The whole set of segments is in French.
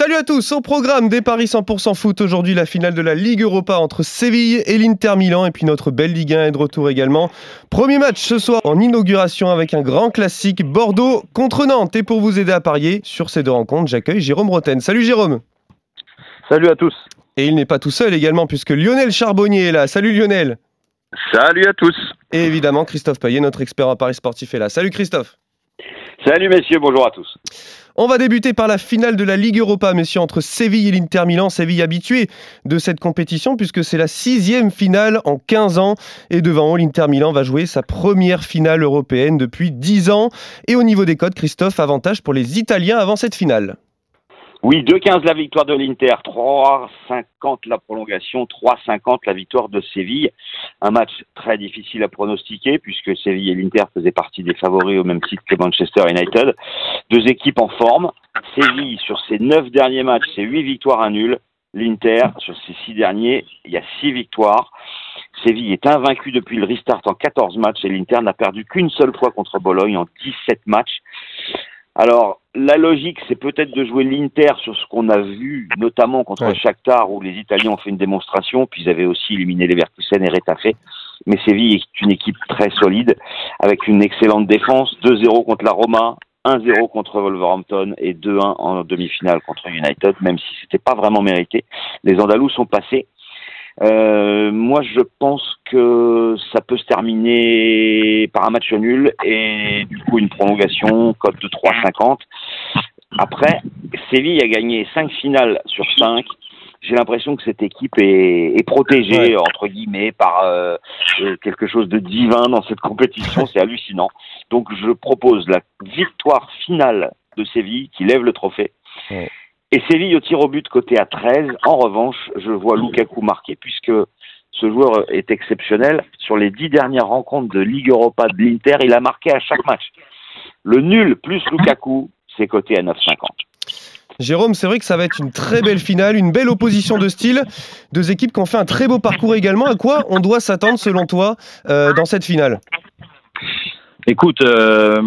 Salut à tous, au programme des Paris 100% foot aujourd'hui la finale de la Ligue Europa entre Séville et l'Inter Milan et puis notre belle Ligue 1 est de retour également. Premier match ce soir en inauguration avec un grand classique Bordeaux contre Nantes et pour vous aider à parier sur ces deux rencontres j'accueille Jérôme Roten. Salut Jérôme Salut à tous Et il n'est pas tout seul également puisque Lionel Charbonnier est là. Salut Lionel Salut à tous Et évidemment Christophe Payet, notre expert en Paris sportif est là. Salut Christophe Salut messieurs, bonjour à tous on va débuter par la finale de la Ligue Europa, messieurs, entre Séville et l'Inter Milan. Séville habitué de cette compétition puisque c'est la sixième finale en 15 ans. Et devant eux, l'Inter Milan va jouer sa première finale européenne depuis 10 ans. Et au niveau des codes, Christophe, avantage pour les Italiens avant cette finale. Oui, 2-15 la victoire de l'Inter, 3-50 la prolongation, 3-50 la victoire de Séville. Un match très difficile à pronostiquer puisque Séville et l'Inter faisaient partie des favoris au même titre que Manchester United. Deux équipes en forme. Séville, sur ses neuf derniers matchs, c'est 8 victoires à nul. L'Inter, sur ses six derniers, il y a 6 victoires. Séville est invaincu depuis le restart en 14 matchs et l'Inter n'a perdu qu'une seule fois contre Bologne en 17 matchs. Alors, la logique, c'est peut-être de jouer l'Inter sur ce qu'on a vu, notamment contre ouais. Shakhtar, où les Italiens ont fait une démonstration, puis ils avaient aussi éliminé les Verkusen et Retafe. Mais Séville est une équipe très solide, avec une excellente défense, 2-0 contre la Roma, 1-0 contre Wolverhampton et 2-1 en demi-finale contre United, même si c'était pas vraiment mérité. Les Andalous sont passés. Euh, moi, je pense que ça peut se terminer par un match nul et du coup une prolongation, cote de 3,50. Après, Séville a gagné 5 finales sur 5. J'ai l'impression que cette équipe est, est protégée, ouais. entre guillemets, par euh, quelque chose de divin dans cette compétition. C'est hallucinant. Donc, je propose la victoire finale de Séville qui lève le trophée. Ouais. Et Séville au tir au but côté à 13. En revanche, je vois Lukaku marquer puisque ce joueur est exceptionnel. Sur les dix dernières rencontres de Ligue Europa de l'Inter, il a marqué à chaque match. Le nul plus Lukaku, c'est coté à 9,50. Jérôme, c'est vrai que ça va être une très belle finale, une belle opposition de style. Deux équipes qui ont fait un très beau parcours également. À quoi on doit s'attendre selon toi euh, dans cette finale? Écoute, euh,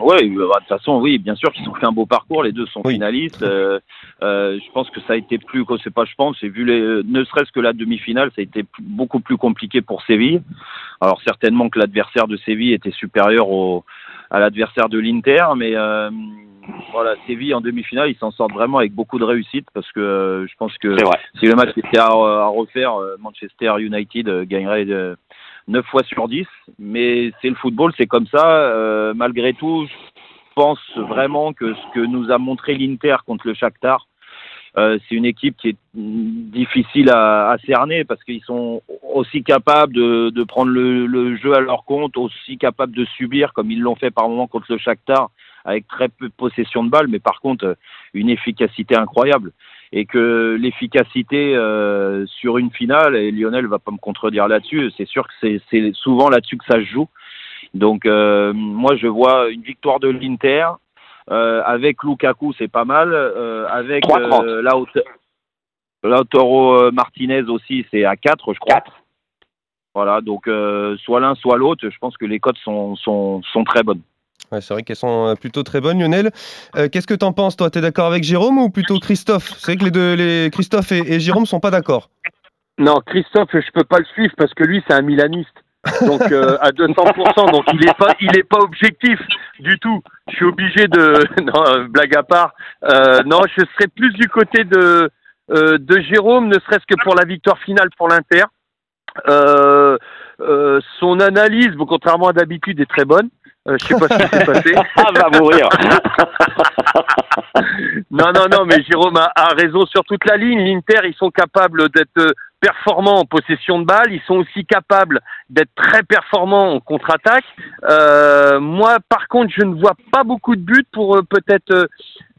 ouais, bah, de toute façon, oui, bien sûr qu'ils ont fait un beau parcours. Les deux sont oui. finalistes. Euh, euh, je pense que ça a été plus, c'est pas, je pense, c'est vu les, ne serait-ce que la demi-finale, ça a été beaucoup plus compliqué pour Séville. Alors certainement que l'adversaire de Séville était supérieur au, à l'adversaire de l'Inter, mais euh, voilà, Séville en demi-finale, ils s'en sortent vraiment avec beaucoup de réussite parce que euh, je pense que si le match était à, à refaire, euh, Manchester United gagnerait. De, 9 fois sur 10, mais c'est le football, c'est comme ça. Euh, malgré tout, je pense vraiment que ce que nous a montré l'Inter contre le Shakhtar, euh, c'est une équipe qui est difficile à, à cerner parce qu'ils sont aussi capables de, prendre le, jeu à leur compte, aussi capables de subir comme ils l'ont fait par moment contre le Shakhtar avec très peu de possession de balle, mais par contre une efficacité incroyable et que l'efficacité euh, sur une finale, et Lionel va pas me contredire là-dessus, c'est sûr que c'est souvent là-dessus que ça se joue. Donc euh, moi je vois une victoire de l'Inter euh, avec Lukaku, c'est pas mal. Euh, avec euh, Lautaro Martinez aussi, c'est à 4, je crois. 4. Voilà, donc euh, soit l'un, soit l'autre. Je pense que les cotes sont, sont, sont très bonnes. C'est vrai qu'elles sont euh, plutôt très bonnes, Lionel. Euh, Qu'est-ce que tu en penses, toi? Tu es d'accord avec Jérôme ou plutôt Christophe? C'est vrai que les deux, les Christophe et, et Jérôme sont pas d'accord. Non, Christophe, je peux pas le suivre parce que lui, c'est un milaniste. Donc euh, à 200%, donc il est pas, il est pas objectif du tout. Je suis obligé de, non, blague à part. Non, je serais plus du côté de de Jérôme, ne serait-ce que pour la victoire finale pour l'Inter. Son analyse, contrairement à d'habitude, est très bonne. Euh, je sais pas ce qui s'est passé. ah, va mourir. non, non, non, mais Jérôme a, a raison sur toute la ligne. L'Inter, ils sont capables d'être performants en possession de balle. Ils sont aussi capables d'être très performants en contre-attaque. Euh, moi, par contre, je ne vois pas beaucoup de buts pour euh, peut-être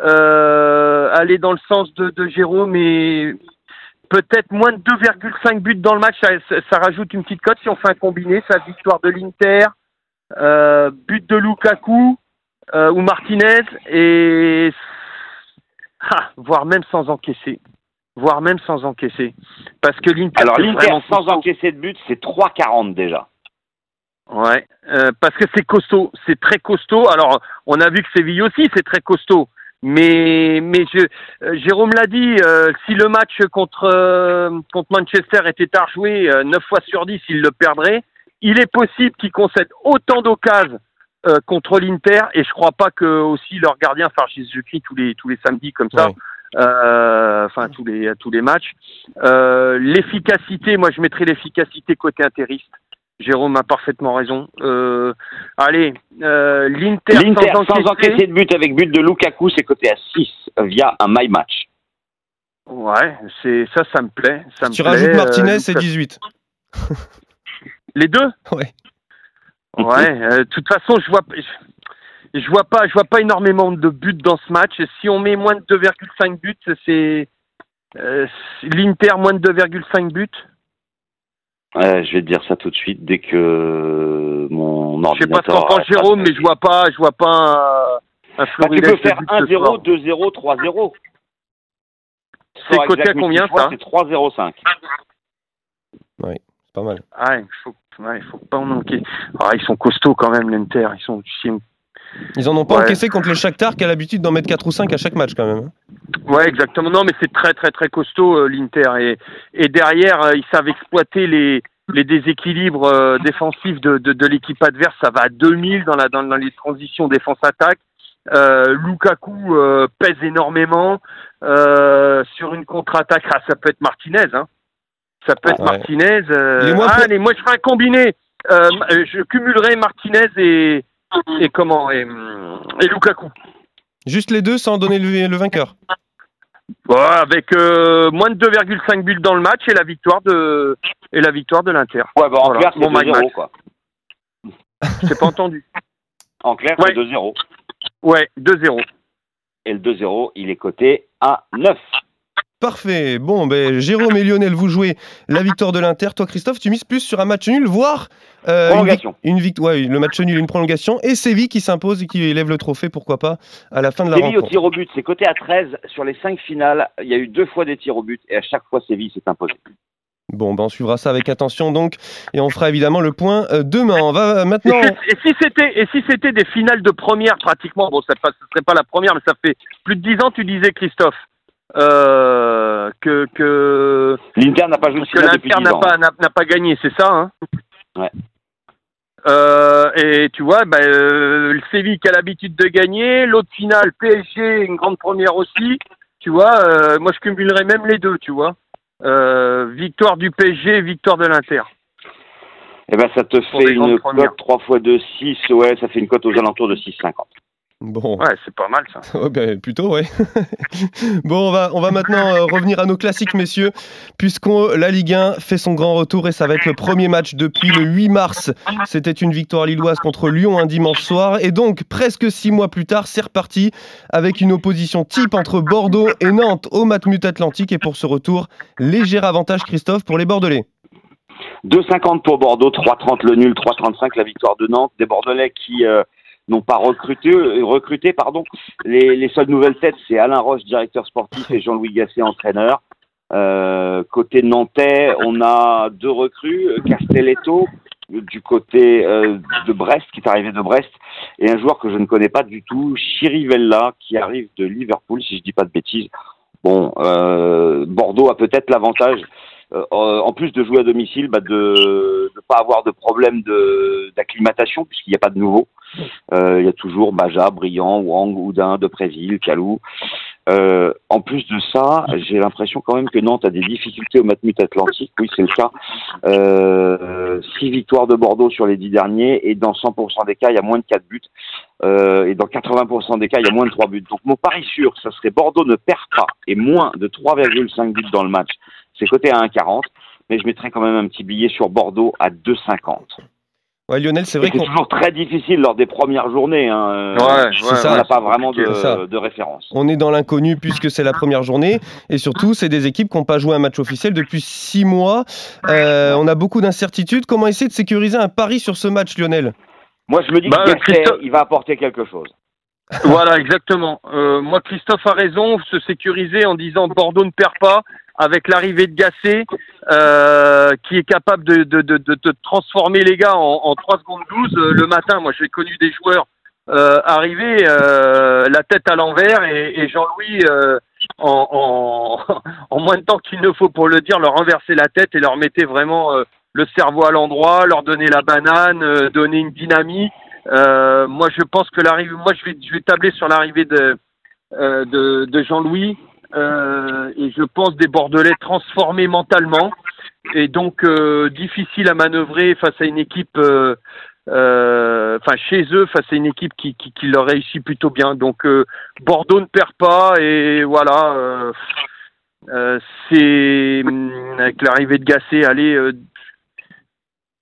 euh, aller dans le sens de, de Jérôme et peut-être moins de 2,5 buts dans le match. Ça, ça, rajoute une petite cote si on fait un combiné. Sa victoire de l'Inter euh, but de Lukaku euh, ou Martinez et ah, voire même sans encaisser. Voire même sans encaisser. Parce que l'Inter alors l'Inter sans costaud. encaisser de but c'est 3,40 déjà. Ouais euh, parce que c'est costaud. C'est très costaud. Alors on a vu que Séville aussi c'est très costaud. Mais, mais je, euh, Jérôme l'a dit, euh, si le match contre, euh, contre Manchester était à rejouer, 9 fois sur 10, il le perdrait. Il est possible qu'il concède autant d'occasions contre l'Inter, et je crois pas que aussi leur gardien, je, crie tous les, tous les samedis comme ça, enfin tous les, tous les matchs. l'efficacité, moi je mettrais l'efficacité côté interiste. Jérôme a parfaitement raison. Euh, allez, euh, l'Inter sans, sans, encaisser de but avec but de Lukaku, c'est coté à 6 via un my match. Ouais, c'est ça, ça me plaît. Ça tu rajoutes Martinez, c'est 18. Les deux Ouais. Ouais. Euh, de toute façon, je vois, je, je, vois pas, je vois pas énormément de buts dans ce match. Si on met moins de 2,5 buts, c'est l'Inter moins de 2,5 buts je vais te dire ça tout de suite dès que mon ordinateur. Je sais pas ce qu'en pense Jérôme, mais je vois pas, je vois pas un, un bah, Tu peux faire 1-0, 2-0, 3-0. C'est coté à combien ça C'est 3-0-5. Oui, c'est pas mal. Ah, il faut, ouais, faut pas en manquer. Ah, ils sont costauds quand même, l'Inter. Ils sont. Ils en ont pas encaissé contre le Shakhtar qui a l'habitude d'en mettre 4 ou 5 à chaque match quand même. Hein. Ouais, exactement. Non, mais c'est très très très costaud euh, l'Inter et, et derrière euh, ils savent exploiter les les déséquilibres euh, défensifs de, de, de l'équipe adverse. Ça va à 2000 dans la dans, dans les transitions défense-attaque. Lukaku pèse énormément sur une contre-attaque. Ah, ça peut être Martinez, hein. Ça peut être Martinez. ah, allez, moi je ferai un combiné. je cumulerai Martinez et et comment et, et Lukaku. Juste les deux sans donner le vainqueur avec euh, moins de 2,5 buts dans le match et la victoire de et la victoire de l'Inter. Ouais, bah en clair, c'est 2-0 quoi. C'est pas entendu. En clair, c'est 2-0. Ouais, 2-0. Et le 2-0, il est coté à 9. Parfait. Bon, ben, Jérôme et Lionel, vous jouez la victoire de l'Inter. Toi, Christophe, tu mises plus sur un match nul, voire euh, prolongation. Une, victoire, ouais, le match nul, une prolongation. Et Séville qui s'impose et qui élève le trophée, pourquoi pas, à la fin de la Séville rencontre. au tir au but, c'est coté à 13. Sur les 5 finales, il y a eu deux fois des tirs au but et à chaque fois, Séville s'est imposé. Bon, ben on suivra ça avec attention donc, et on fera évidemment le point euh, demain. On va euh, maintenant. Et si c'était et si c'était des finales de première pratiquement, bon, ça ne serait pas la première, mais ça fait plus de 10 ans, tu disais Christophe. Euh, que, que l'Inter n'a pas joué que l'Inter n'a pas n'a pas gagné, c'est ça hein Ouais. Euh, et tu vois, bah, euh, le Séville qui a l'habitude de gagner, l'autre finale PSG, une grande première aussi. Tu vois, moi je cumulerais même les deux, tu vois. Victoire du PSG, victoire de l'Inter. Eh ben ça te fait une cote 3 fois 2, 6, ouais, ça fait une cote aux alentours de 6,50. Bon. Ouais, c'est pas mal ça. ben, plutôt, ouais. bon, on va, on va maintenant euh, revenir à nos classiques, messieurs, puisqu'on la Ligue 1 fait son grand retour et ça va être le premier match depuis le 8 mars. C'était une victoire lilloise contre Lyon un dimanche soir. Et donc, presque six mois plus tard, c'est reparti avec une opposition type entre Bordeaux et Nantes au Matmut Atlantique. Et pour ce retour, léger avantage, Christophe, pour les Bordelais. 2,50 pour Bordeaux, 3,30 le nul, 3,35 la victoire de Nantes. Des Bordelais qui. Euh, n'ont pas recruté, euh, recruté pardon. Les, les seules nouvelles têtes, c'est Alain Roche, directeur sportif, et Jean-Louis Gasset, entraîneur. Euh, côté nantais, on a deux recrues, Castelletto du côté euh, de Brest, qui est arrivé de Brest, et un joueur que je ne connais pas du tout, Chirivella, qui arrive de Liverpool, si je dis pas de bêtises. Bon, euh, Bordeaux a peut-être l'avantage euh, en plus de jouer à domicile, bah de ne pas avoir de problème d'acclimatation puisqu'il n'y a pas de nouveau. Euh, il y a toujours Baja, Briand, Wang, Houdin, Depréville, Calou. Euh, en plus de ça, j'ai l'impression quand même que Nantes a des difficultés au Matmut Atlantique. Oui, c'est le cas. Euh, six victoires de Bordeaux sur les dix derniers et dans 100% des cas, il y a moins de 4 buts. Euh, et dans 80% des cas, il y a moins de 3 buts. Donc mon pari sûr, ça serait Bordeaux ne perd pas et moins de 3,5 buts dans le match. C'est coté à 1,40, mais je mettrais quand même un petit billet sur Bordeaux à 2,50. Ouais, Lionel, c'est vrai que c'est toujours très difficile lors des premières journées. Hein. Ouais, ça, on n'a pas vraiment de, de, référence. On est dans l'inconnu puisque c'est la première journée. Et surtout, c'est des équipes qui n'ont pas joué un match officiel depuis six mois. Euh, on a beaucoup d'incertitudes. Comment essayer de sécuriser un pari sur ce match, Lionel? Moi, je me dis bah, que Christophe... il va apporter quelque chose. voilà, exactement. Euh, moi, Christophe a raison. Se sécuriser en disant Bordeaux ne perd pas avec l'arrivée de Gassé, euh, qui est capable de, de, de, transformer les gars en, en 3 secondes 12 euh, le matin. Moi, j'ai connu des joueurs arriver la tête à l'envers et, Jean-Louis, en, en, moins de temps qu'il ne faut pour le dire, leur renverser la tête et leur mettait vraiment le cerveau à l'endroit, leur donner la banane, donner une dynamique. Moi, je pense que l'arrivée, moi, je vais, tabler sur l'arrivée de, de, de Jean-Louis euh, et je pense des Bordelais transformés mentalement et donc euh, difficile à manœuvrer face à une équipe, euh, euh, enfin chez eux face à une équipe qui, leur réussit plutôt bien. Donc Bordeaux ne perd pas et voilà. c'est avec l'arrivée de Gasset, allez,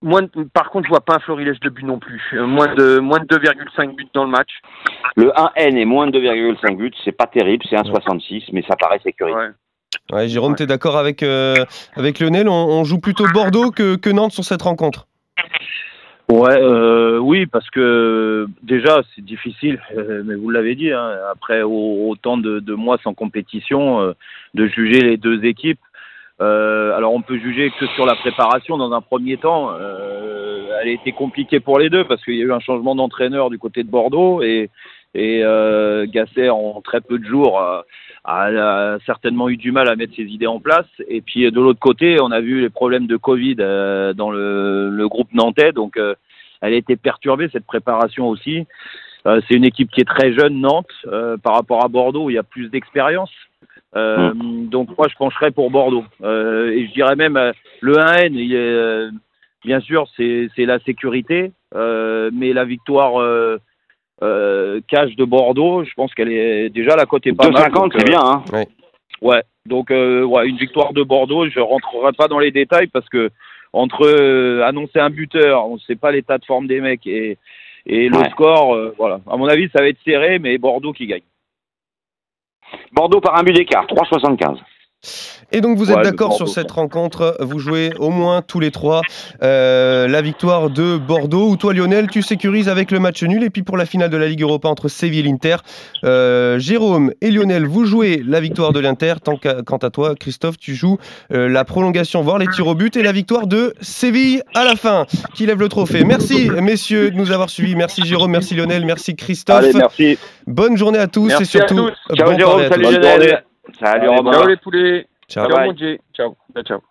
Moins par contre, je vois pas un florilège de but non plus. Euh, moins de moins de 2,5 buts dans le match. Le 1N est moins de 2,5 buts, c'est pas terrible, c'est 1,66, mais ça paraît sécurisé. Ouais. Jérôme, tu es d'accord avec, euh, avec Lionel? On, joue plutôt Bordeaux que, que, Nantes sur cette rencontre? Ouais, euh, oui, parce que déjà c'est difficile, mais vous l'avez dit, hein, après autant de, de, mois sans compétition, de juger les deux équipes. Euh, alors on peut juger que sur la préparation dans un premier temps. Euh, elle a été compliquée pour les deux parce qu'il y a eu un changement d'entraîneur du côté de Bordeaux et, et euh, Gasset en très peu de jours a, a, certainement eu du mal à mettre ses idées en place. Et puis de l'autre côté, on a vu les problèmes de Covid euh, dans le, le, groupe nantais, donc euh, elle a été perturbée cette préparation aussi. Euh, c'est une équipe qui est très jeune Nantes par rapport à Bordeaux où il y a plus d'expérience. Euh. Donc moi je pencherais pour Bordeaux. Euh, et je dirais même euh, le 1N, il est, bien sûr c'est la sécurité, mais la victoire cash de Bordeaux, je pense qu'elle est déjà la côté pas 2,50 c'est bien. Hein ouais. ouais. Donc ouais, une victoire de Bordeaux, je rentrerai pas dans les détails parce que entre annoncer un buteur, on ne sait pas l'état de forme des mecs et, et le score, voilà. À mon avis, ça va être serré, mais Bordeaux qui gagne. Bordeaux par un but d'écart, 3,75. Et donc vous êtes d'accord sur cette rencontre, vous jouez au moins tous les trois euh, la victoire de Bordeaux, ou toi Lionel, tu sécurises avec le match nul, et puis pour la finale de la Ligue Europa entre Séville et l'Inter, euh, Jérôme et Lionel, vous jouez la victoire de l'Inter, quant à toi Christophe, tu joues euh, la prolongation, voire les tirs au but, et la victoire de Séville à la fin, qui lève le trophée. Merci messieurs de nous avoir suivis, merci Jérôme, merci Lionel, merci Christophe. Allez, merci. Bonne journée à tous, et surtout... Ciao Jérôme, salut Lionel. Salut Robin. Ciao les poulets. Ciao, ciao Ciao. Ciao.